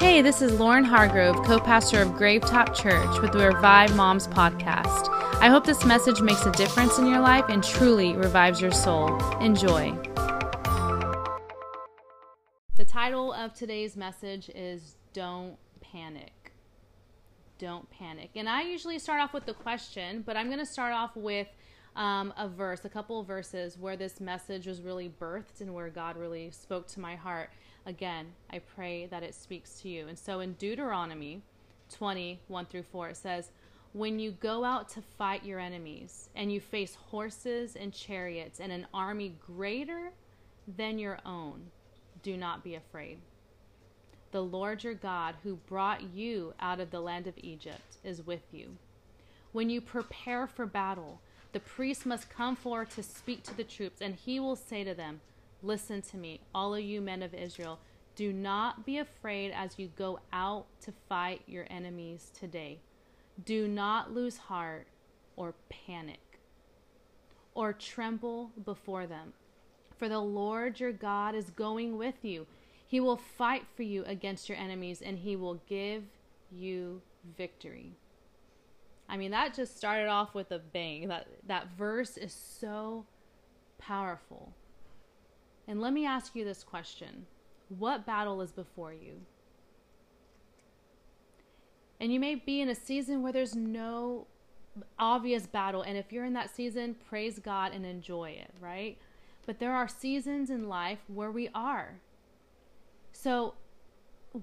Hey, this is Lauren Hargrove, co pastor of Gravetop Church with the Revive Moms podcast. I hope this message makes a difference in your life and truly revives your soul. Enjoy. The title of today's message is Don't Panic. Don't panic. And I usually start off with the question, but I'm going to start off with um, a verse, a couple of verses where this message was really birthed and where God really spoke to my heart. Again, I pray that it speaks to you. And so in Deuteronomy 20, 1 through 4, it says, When you go out to fight your enemies and you face horses and chariots and an army greater than your own, do not be afraid. The Lord your God, who brought you out of the land of Egypt, is with you. When you prepare for battle, the priest must come forward to speak to the troops, and he will say to them, Listen to me, all of you men of Israel. Do not be afraid as you go out to fight your enemies today. Do not lose heart or panic or tremble before them. For the Lord your God is going with you. He will fight for you against your enemies and he will give you victory. I mean, that just started off with a bang. That that verse is so powerful. And let me ask you this question. What battle is before you? And you may be in a season where there's no obvious battle. And if you're in that season, praise God and enjoy it, right? But there are seasons in life where we are. So,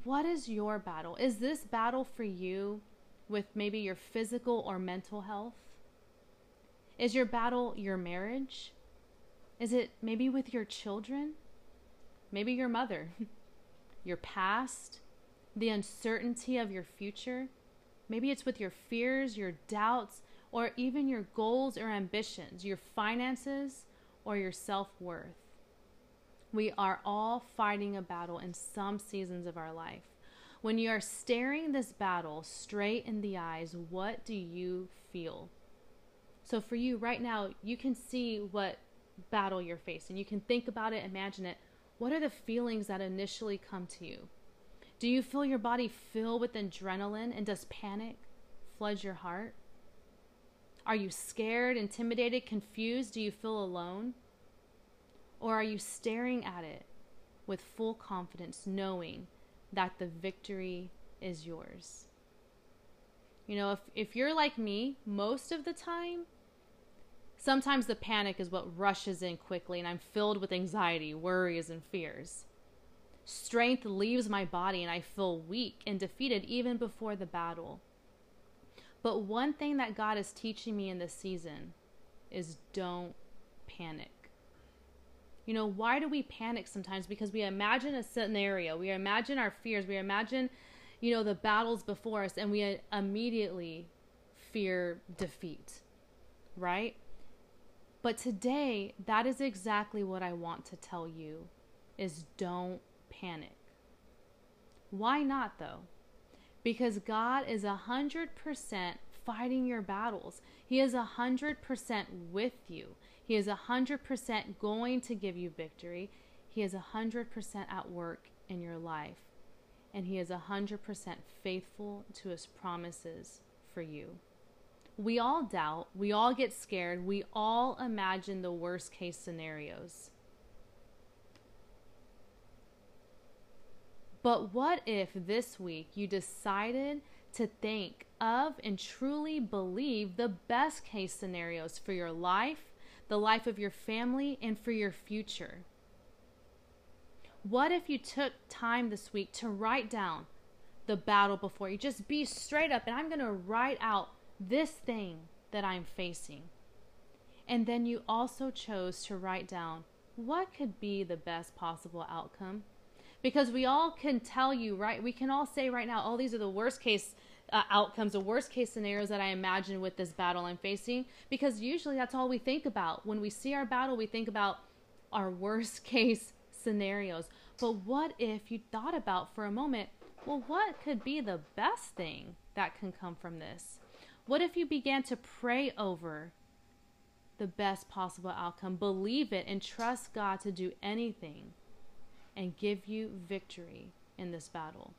what is your battle? Is this battle for you with maybe your physical or mental health? Is your battle your marriage? Is it maybe with your children? Maybe your mother? your past? The uncertainty of your future? Maybe it's with your fears, your doubts, or even your goals or ambitions, your finances, or your self worth. We are all fighting a battle in some seasons of our life. When you are staring this battle straight in the eyes, what do you feel? So, for you right now, you can see what battle you're facing. You can think about it, imagine it. What are the feelings that initially come to you? Do you feel your body fill with adrenaline and does panic flood your heart? Are you scared, intimidated, confused? Do you feel alone? Or are you staring at it with full confidence, knowing that the victory is yours. You know, if, if you're like me, most of the time, sometimes the panic is what rushes in quickly, and I'm filled with anxiety, worries, and fears. Strength leaves my body, and I feel weak and defeated even before the battle. But one thing that God is teaching me in this season is don't panic. You know, why do we panic sometimes? Because we imagine a scenario, we imagine our fears, we imagine, you know, the battles before us, and we immediately fear defeat, right? But today, that is exactly what I want to tell you is don't panic. Why not though? Because God is a hundred percent fighting your battles. He is a hundred percent with you. He is a 100% going to give you victory. He is a 100% at work in your life. And He is a 100% faithful to His promises for you. We all doubt, we all get scared, we all imagine the worst case scenarios. But what if this week you decided to think of and truly believe the best case scenarios for your life the life of your family, and for your future. What if you took time this week to write down the battle before you? Just be straight up, and I'm going to write out this thing that I'm facing. And then you also chose to write down what could be the best possible outcome. Because we all can tell you, right? We can all say right now, oh, these are the worst case uh, outcomes, the worst case scenarios that I imagine with this battle I'm facing, because usually that's all we think about. When we see our battle, we think about our worst case scenarios. But what if you thought about for a moment, well, what could be the best thing that can come from this? What if you began to pray over the best possible outcome, believe it, and trust God to do anything and give you victory in this battle?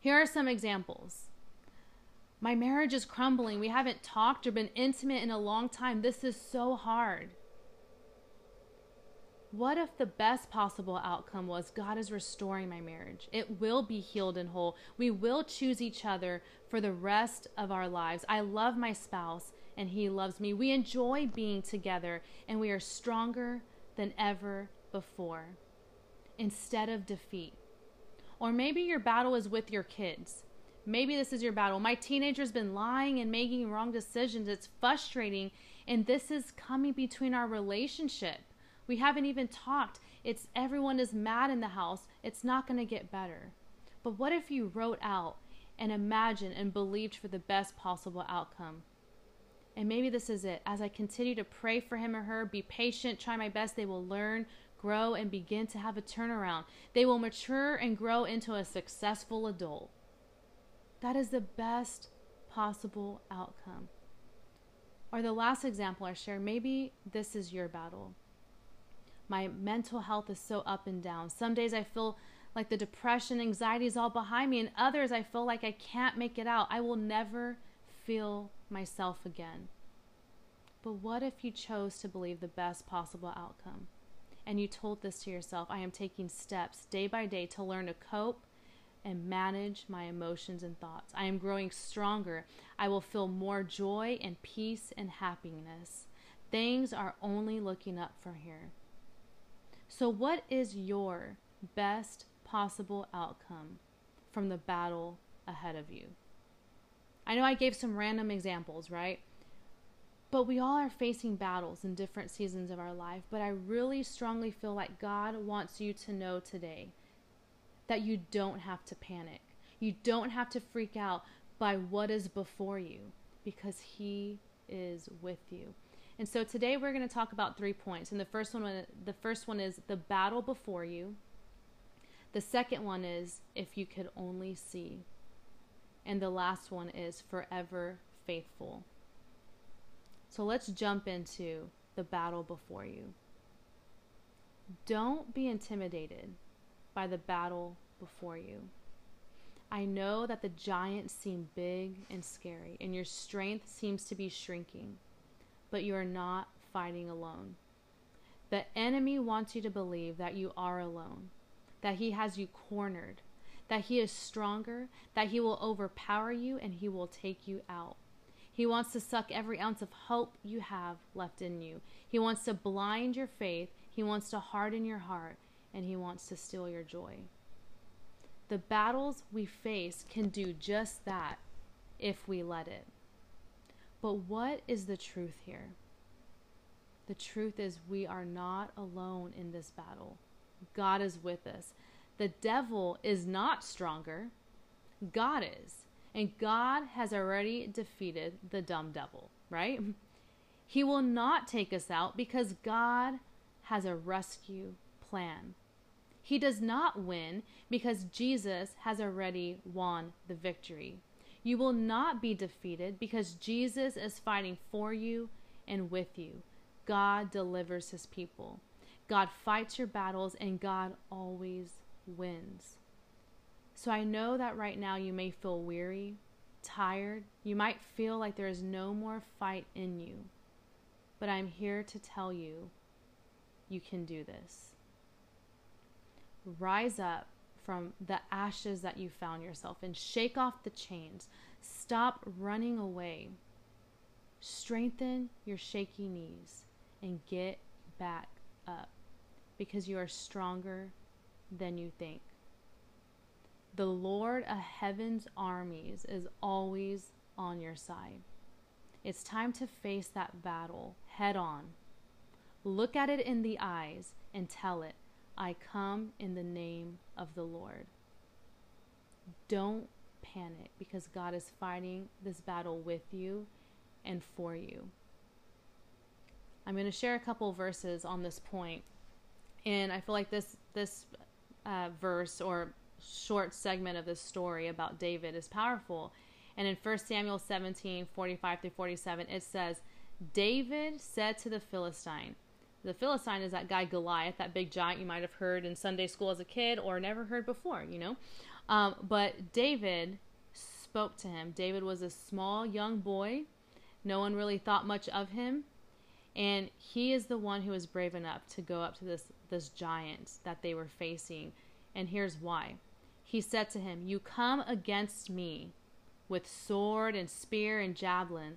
Here are some examples. My marriage is crumbling. We haven't talked or been intimate in a long time. This is so hard. What if the best possible outcome was God is restoring my marriage? It will be healed and whole. We will choose each other for the rest of our lives. I love my spouse and he loves me. We enjoy being together and we are stronger than ever before instead of defeat. Or maybe your battle is with your kids. Maybe this is your battle. My teenager's been lying and making wrong decisions. It's frustrating, and this is coming between our relationship. We haven't even talked. It's everyone is mad in the house. It's not going to get better. But what if you wrote out and imagined and believed for the best possible outcome? And maybe this is it. As I continue to pray for him or her, be patient, try my best, they will learn, grow, and begin to have a turnaround. They will mature and grow into a successful adult. That is the best possible outcome. Or the last example I share, maybe this is your battle. My mental health is so up and down. Some days I feel like the depression, anxiety is all behind me, and others I feel like I can't make it out. I will never feel myself again. But what if you chose to believe the best possible outcome? And you told this to yourself I am taking steps day by day to learn to cope and manage my emotions and thoughts. I am growing stronger. I will feel more joy and peace and happiness. Things are only looking up from here. So, what is your best possible outcome from the battle ahead of you? I know I gave some random examples, right? But we all are facing battles in different seasons of our life. But I really strongly feel like God wants you to know today that you don't have to panic. You don't have to freak out by what is before you because He is with you. And so today we're going to talk about three points. And the first one the first one is the battle before you. The second one is if you could only see. And the last one is forever faithful. So let's jump into the battle before you. Don't be intimidated by the battle before you. I know that the giants seem big and scary, and your strength seems to be shrinking but you are not fighting alone. The enemy wants you to believe that you are alone, that he has you cornered, that he is stronger, that he will overpower you and he will take you out. He wants to suck every ounce of hope you have left in you. He wants to blind your faith, he wants to harden your heart, and he wants to steal your joy. The battles we face can do just that if we let it. But what is the truth here? The truth is, we are not alone in this battle. God is with us. The devil is not stronger, God is. And God has already defeated the dumb devil, right? He will not take us out because God has a rescue plan. He does not win because Jesus has already won the victory. You will not be defeated because Jesus is fighting for you and with you. God delivers his people. God fights your battles and God always wins. So I know that right now you may feel weary, tired. You might feel like there is no more fight in you. But I'm here to tell you you can do this. Rise up from the ashes that you found yourself in. shake off the chains. Stop running away. Strengthen your shaky knees and get back up because you are stronger than you think. The Lord of heaven's armies is always on your side. It's time to face that battle head on. Look at it in the eyes and tell it, I come in the name of the Lord. Don't panic because God is fighting this battle with you and for you. I'm going to share a couple verses on this point, and I feel like this this uh, verse or short segment of this story about David is powerful. And in 1 Samuel 17 45 through 47, it says, David said to the Philistine, The Philistine is that guy Goliath, that big giant you might have heard in Sunday school as a kid or never heard before, you know. Um, but David spoke to him. David was a small young boy. No one really thought much of him. And he is the one who was brave enough to go up to this, this giant that they were facing. And here's why. He said to him, You come against me with sword and spear and javelin,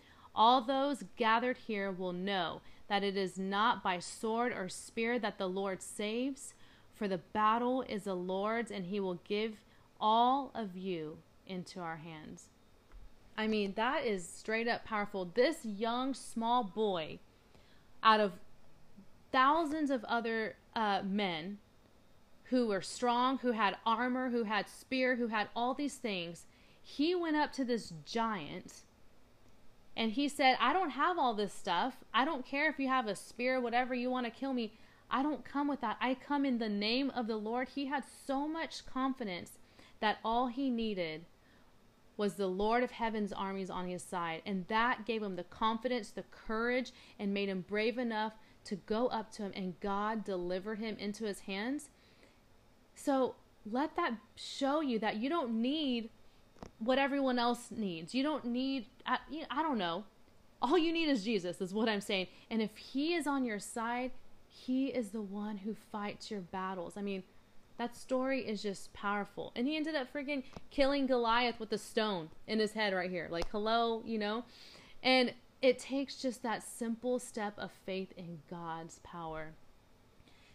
All those gathered here will know that it is not by sword or spear that the Lord saves, for the battle is the Lord's, and he will give all of you into our hands. I mean, that is straight up powerful. This young, small boy, out of thousands of other uh, men who were strong, who had armor, who had spear, who had all these things, he went up to this giant and he said, I don't have all this stuff. I don't care if you have a spear, whatever you want to kill me. I don't come with that. I come in the name of the Lord. He had so much confidence that all he needed was the Lord of heaven's armies on his side. And that gave him the confidence, the courage, and made him brave enough to go up to him. And God delivered him into his hands. So let that show you that you don't need what everyone else needs. You don't need, I, I don't know. All you need is Jesus, is what I'm saying. And if He is on your side, He is the one who fights your battles. I mean, that story is just powerful. And he ended up freaking killing Goliath with a stone in his head right here. Like, hello, you know? And it takes just that simple step of faith in God's power.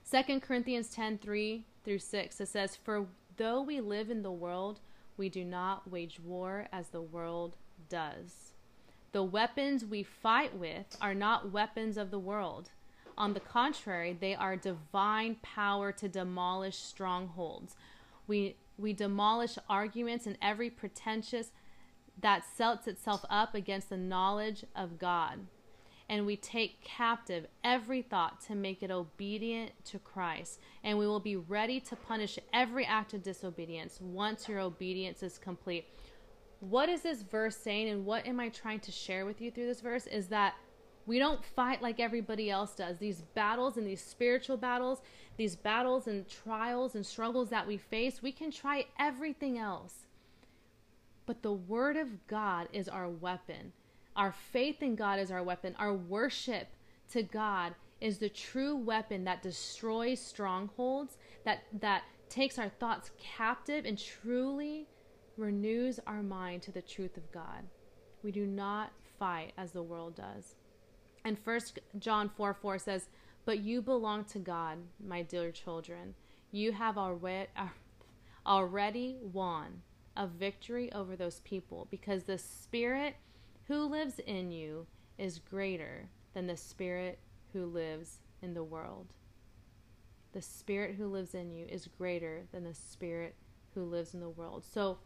Second Corinthians 10 3 through 6, it says, For though we live in the world, we do not wage war as the world does. The weapons we fight with are not weapons of the world. On the contrary, they are divine power to demolish strongholds. We, we demolish arguments and every pretentious that sets itself up against the knowledge of God. And we take captive every thought to make it obedient to Christ. And we will be ready to punish every act of disobedience once your obedience is complete. What is this verse saying, and what am I trying to share with you through this verse? Is that we don't fight like everybody else does. These battles and these spiritual battles, these battles and trials and struggles that we face, we can try everything else. But the Word of God is our weapon. Our faith in God is our weapon. Our worship to God is the true weapon that destroys strongholds, that, that takes our thoughts captive and truly renews our mind to the truth of God. We do not fight as the world does. And First John 4 4 says, But you belong to God, my dear children. You have already, already won a victory over those people because the Spirit who lives in you is greater than the Spirit who lives in the world. The Spirit who lives in you is greater than the Spirit who lives in the world. So,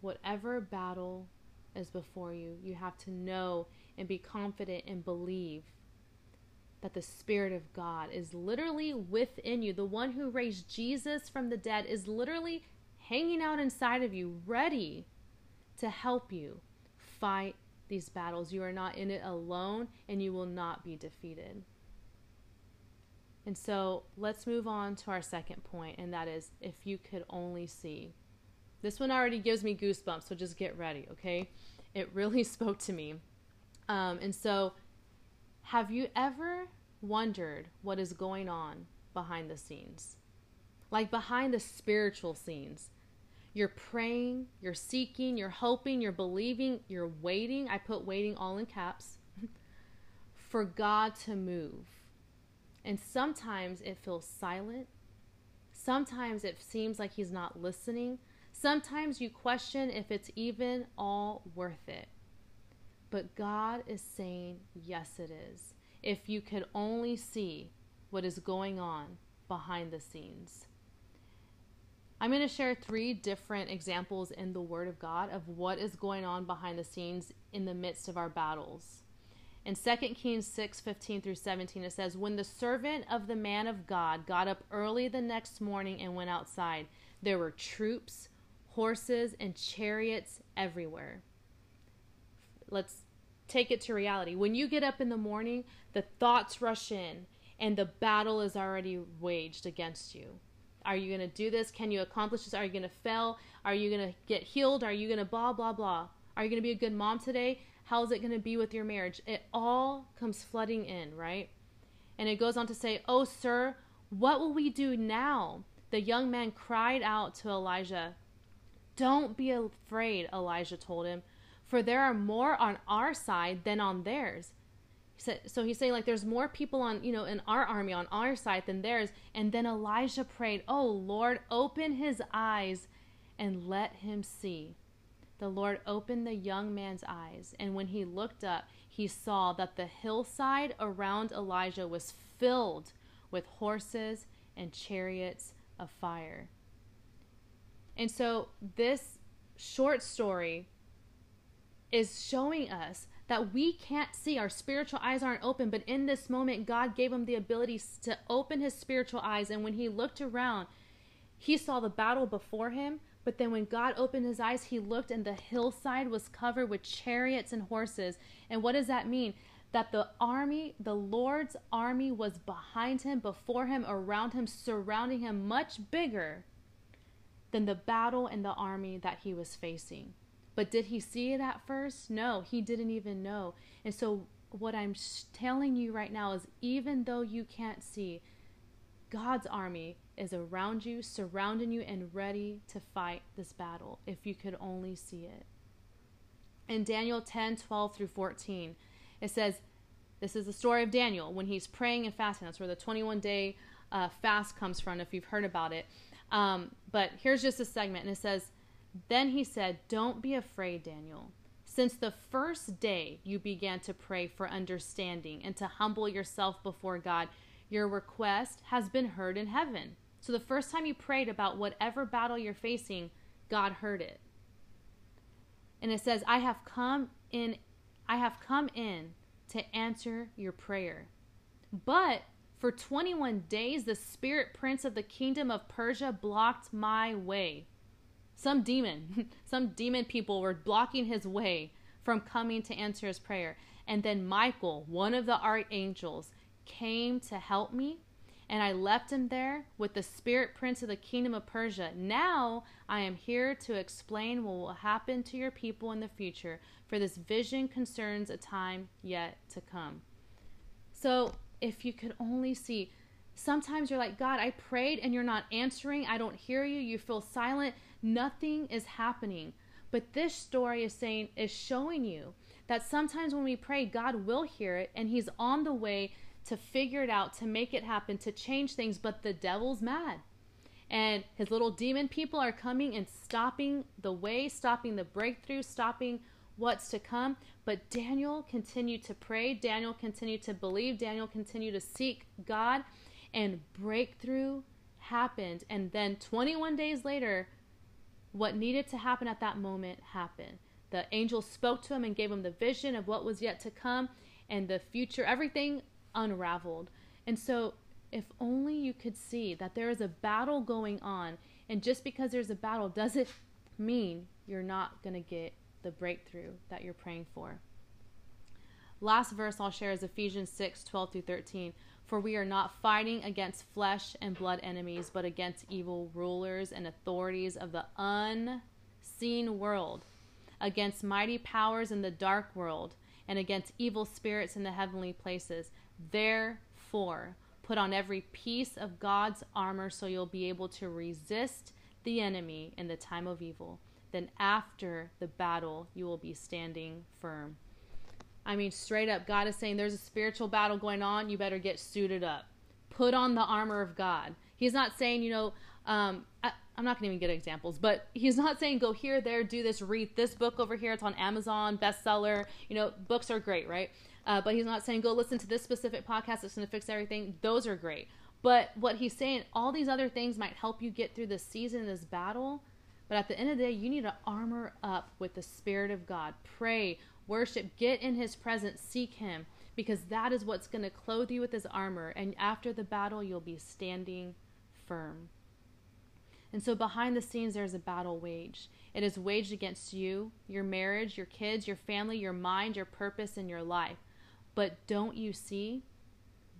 whatever battle is before you, you have to know and be confident and believe that the Spirit of God is literally within you. The one who raised Jesus from the dead is literally hanging out inside of you, ready to help you fight these battles. You are not in it alone and you will not be defeated. And so let's move on to our second point, and that is if you could only see. This one already gives me goosebumps, so just get ready, okay? It really spoke to me. Um, and so, have you ever wondered what is going on behind the scenes? Like behind the spiritual scenes. You're praying, you're seeking, you're hoping, you're believing, you're waiting. I put waiting all in caps for God to move. And sometimes it feels silent. Sometimes it seems like He's not listening. Sometimes you question if it's even all worth it. But God is saying, yes, it is. If you could only see what is going on behind the scenes. I'm going to share three different examples in the Word of God of what is going on behind the scenes in the midst of our battles. In 2 Kings 6 15 through 17, it says, When the servant of the man of God got up early the next morning and went outside, there were troops, horses, and chariots everywhere. Let's take it to reality. When you get up in the morning, the thoughts rush in and the battle is already waged against you. Are you going to do this? Can you accomplish this? Are you going to fail? Are you going to get healed? Are you going to blah, blah, blah? Are you going to be a good mom today? How's it going to be with your marriage? It all comes flooding in, right? And it goes on to say, Oh, sir, what will we do now? The young man cried out to Elisha. Don't be afraid, Elisha told him for there are more on our side than on theirs. So he's saying like there's more people on you know in our army on our side than theirs. And then Elisha prayed, "Oh Lord, open his eyes and let him see." The Lord opened the young man's eyes, and when he looked up, he saw that the hillside around Elisha was filled with horses and chariots of fire. And so this short story is showing us that we can't see. Our spiritual eyes aren't open, but in this moment, God gave him the ability to open his spiritual eyes. And when he looked around, he saw the battle before him. But then when God opened his eyes, he looked and the hillside was covered with chariots and horses. And what does that mean? That the army, the Lord's army, was behind him, before him, around him, surrounding him, much bigger than the battle and the army that he was facing. But did he see it at first? No, he didn't even know. And so, what I'm telling you right now is even though you can't see, God's army is around you, surrounding you, and ready to fight this battle if you could only see it. In Daniel 10 12 through 14, it says, This is the story of Daniel when he's praying and fasting. That's where the 21 day uh, fast comes from, if you've heard about it. Um, but here's just a segment, and it says, then he said, Don't be afraid, Daniel. Since the first day you began to pray for understanding and to humble yourself before God, your request has been heard in heaven. So the first time you prayed about whatever battle you're facing, God heard it. And it says, I have come in I have come in to answer your prayer. But for 21 days the spirit prince of the kingdom of Persia blocked my way some demon, some demon people were blocking his way from coming to answer his prayer. And then Michael, one of the archangels, came to help me, and I left him there with the spirit prince of the kingdom of Persia. Now I am here to explain what will happen to your people in the future, for this vision concerns a time yet to come. So, if you could only see, sometimes you're like, God, I prayed and you're not answering. I don't hear you. You feel silent. Nothing is happening. But this story is saying, is showing you that sometimes when we pray, God will hear it and He's on the way to figure it out, to make it happen, to change things, but the devil's mad. And his little demon people are coming and stopping the way, stopping the breakthrough, stopping what's to come. But Daniel continued to pray. Daniel continued to believe. Daniel continued to seek God. And breakthrough happened. And then 21 days later, what needed to happen at that moment happened. The angel spoke to him and gave him the vision of what was yet to come and the future. Everything unraveled. And so, if only you could see that there is a battle going on, and just because there's a battle doesn't mean you're not going to get the breakthrough that you're praying for. Last verse I'll share is Ephesians 6 12 through 13. For we are not fighting against flesh and blood enemies, but against evil rulers and authorities of the unseen world, against mighty powers in the dark world, and against evil spirits in the heavenly places. Therefore, put on every piece of God's armor so you'll be able to resist the enemy in the time of evil. Then, after the battle, you will be standing firm. I mean, straight up, God is saying there's a spiritual battle going on. You better get suited up. Put on the armor of God. He's not saying, you know, um, I, am not going to even get examples, but he's not saying go here, there, do this, read this book over here. It's on Amazon, bestseller. You know, books are great, right? Uh, but he's not saying go listen to this specific podcast that's going to fix everything. Those are great. But what he's saying, all these other things might help you get through this season, this battle. But at the end of the day, you need to armor up with the Spirit of God. Pray, worship, get in His presence, seek Him, because that is what's going to clothe you with His armor. And after the battle, you'll be standing firm. And so behind the scenes, there's a battle waged. It is waged against you, your marriage, your kids, your family, your mind, your purpose, and your life. But don't you see?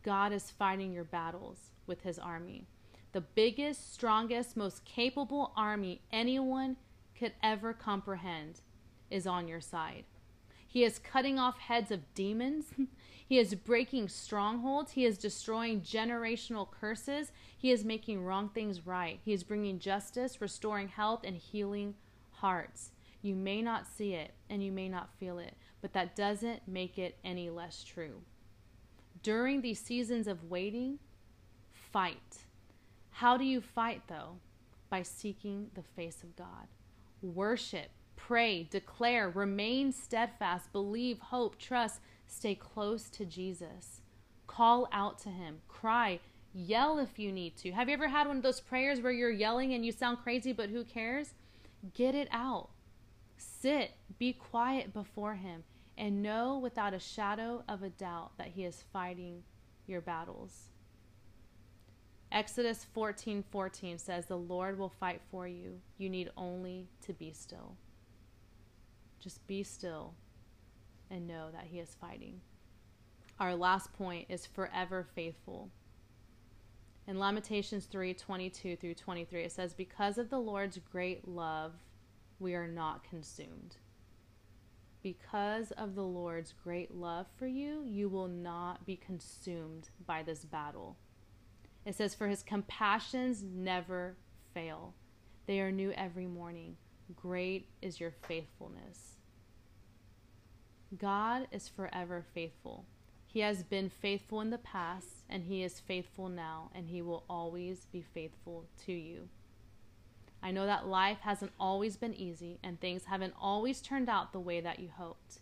God is fighting your battles with his army. The biggest, strongest, most capable army anyone could ever comprehend is on your side. He is cutting off heads of demons. he is breaking strongholds. He is destroying generational curses. He is making wrong things right. He is bringing justice, restoring health, and healing hearts. You may not see it and you may not feel it, but that doesn't make it any less true. During these seasons of waiting, fight. How do you fight though? By seeking the face of God. Worship, pray, declare, remain steadfast, believe, hope, trust, stay close to Jesus. Call out to him, cry, yell if you need to. Have you ever had one of those prayers where you're yelling and you sound crazy, but who cares? Get it out. Sit, be quiet before him, and know without a shadow of a doubt that he is fighting your battles. Exodus 14 14 says, The Lord will fight for you. You need only to be still. Just be still and know that He is fighting. Our last point is forever faithful. In Lamentations 3 22 through 23, it says, Because of the Lord's great love, we are not consumed. Because of the Lord's great love for you, you will not be consumed by this battle. It says, For his compassions never fail, they are new every morning. Great is your faithfulness. God is forever faithful. He has been faithful in the past, and He is faithful now, and He will always be faithful to you. I know that life hasn't always been easy, and things haven't always turned out the way that you hoped,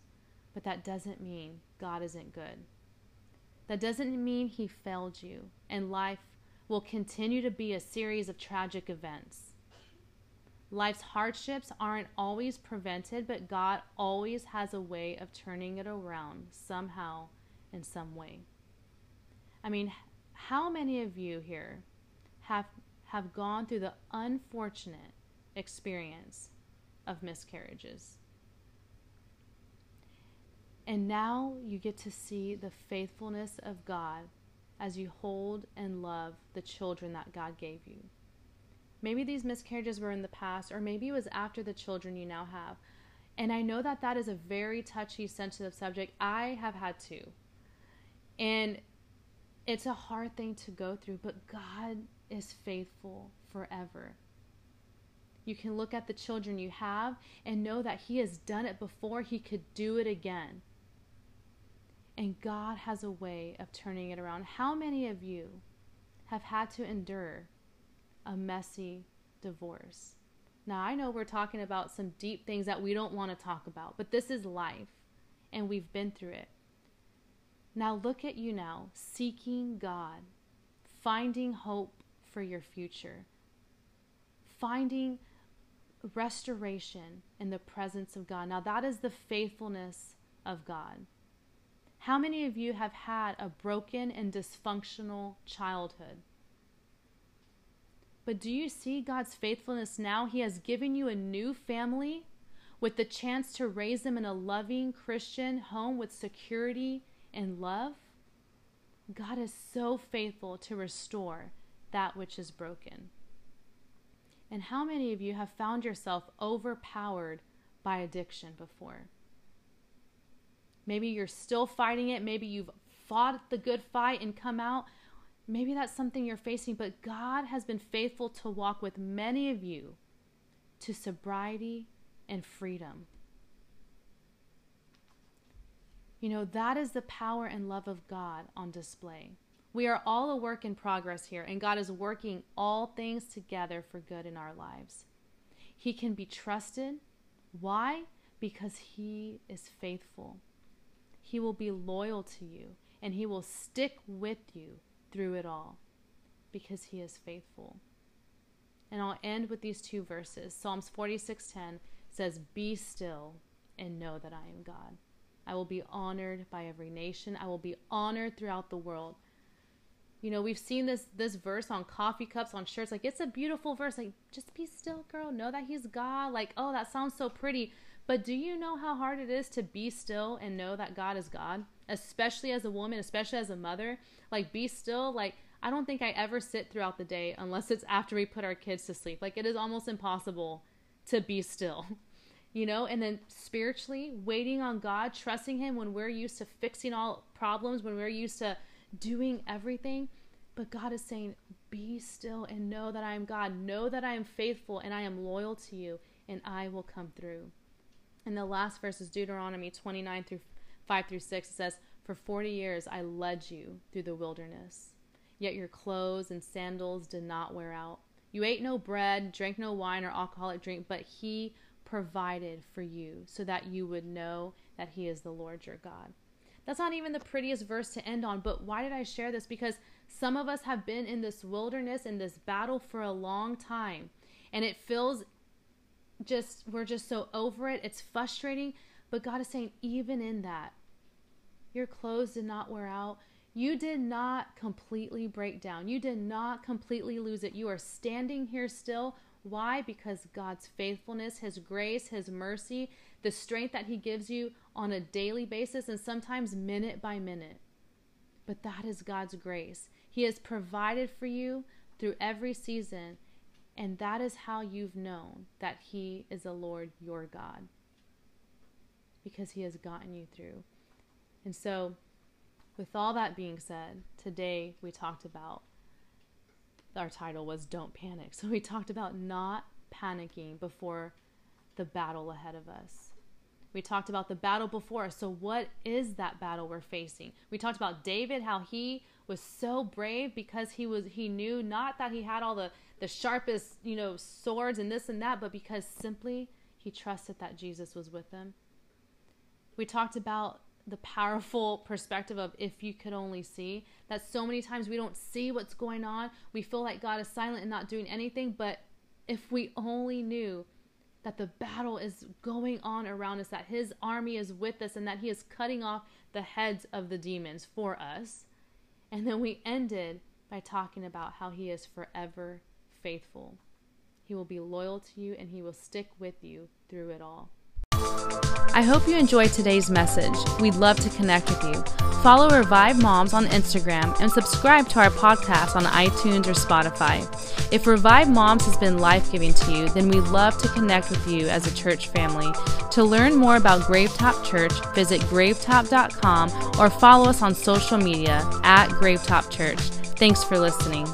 but that doesn't mean God isn't good. That doesn't mean He failed you, and life will continue to be a series of tragic events. Life's hardships aren't always prevented, but God always has a way of turning it around somehow in some way. I mean, how many of you here have have gone through the unfortunate experience of miscarriages? And now you get to see the faithfulness of God as you hold and love the children that God gave you. Maybe these miscarriages were in the past, or maybe it was after the children you now have. And I know that that is a very touchy, sensitive subject. I have had to. And it's a hard thing to go through, but God is faithful forever. You can look at the children you have and know that He has done it before, He could do it again. And God has a way of turning it around. How many of you have had to endure a messy divorce? Now, I know we're talking about some deep things that we don't want to talk about, but this is life, and we've been through it. Now, look at you now, seeking God, finding hope for your future, finding restoration in the presence of God. Now, that is the faithfulness of God. How many of you have had a broken and dysfunctional childhood? But do you see God's faithfulness now? He has given you a new family with the chance to raise them in a loving Christian home with security and love. God is so faithful to restore that which is broken. And how many of you have found yourself overpowered by addiction before? Maybe you're still fighting it. Maybe you've fought the good fight and come out. Maybe that's something you're facing, but God has been faithful to walk with many of you to sobriety and freedom. You know, that is the power and love of God on display. We are all a work in progress here, and God is working all things together for good in our lives. He can be trusted. Why? Because He is faithful. He will be loyal to you and he will stick with you through it all. because he is faithful. And I'll end with these two verses. Psalms 46:10 says, "Be still and know that I am God. I will be honored by every nation. I will be honored throughout the world." You know, we've seen this this verse on coffee cups, on shirts. Like it's a beautiful verse. Like just be still, girl. Know that he's God. Like, oh, that sounds so pretty. But do you know how hard it is to be still and know that God is God? Especially as a woman, especially as a mother. Like be still, like I don't think I ever sit throughout the day unless it's after we put our kids to sleep. Like it is almost impossible to be still, you know? And then spiritually, waiting on God, trusting Him when we're used to fixing all problems, when we're used to doing everything. But God is saying, Be still and know that I am God. Know that I am faithful and I am loyal to you and I will come through. And the last verse is Deuteronomy 29 through 5 through 6. It says, For 40 years I led you through the wilderness yet your clothes and sandals did not wear out. You ate no bread, drank no wine or alcoholic drink, but he provided for you so that you would know that he is the Lord your God. That's not even the prettiest verse to end on, but why did I share this? Because some of us have been in this wilderness, in this battle for a long time, and it feels just, we're just so over it. It's frustrating, but God is saying, even in that, your clothes did not wear out. You did not completely break down. You did not completely lose it. You are standing here still. Why? Because God's faithfulness, His grace, His mercy, the strength that He gives you on a daily basis and sometimes minute by minute. But that is God's grace. He has provided for you through every season, and that is how you've known that He is the Lord your God because He has gotten you through. And so, with all that being said, today we talked about our title was Don't Panic. So we talked about not panicking before the battle ahead of us. We talked about the battle before us. So, what is that battle we're facing? We talked about David, how he was so brave because he was he knew not that he had all the the sharpest you know swords and this and that, but because simply he trusted that Jesus was with him. We talked about the powerful perspective of if you could only see that so many times we don't see what's going on. We feel like god is silent and not doing anything but if we only knew that the battle is going on around us that his army is with us and that he is cutting off the heads of the demons for us and then we ended by talking about how he is forever faithful. He will be loyal to you and he will stick with you through it all I hope you enjoyed today's message. We'd love to connect with you. Follow Revive Moms on Instagram and subscribe to our podcast on iTunes or Spotify. If Revive Moms has been life giving to you, then we'd love to connect with you as a church family. To learn more about Gravetop Church, visit gravetop.com or follow us on social media at Gravetop Church. Thanks for listening.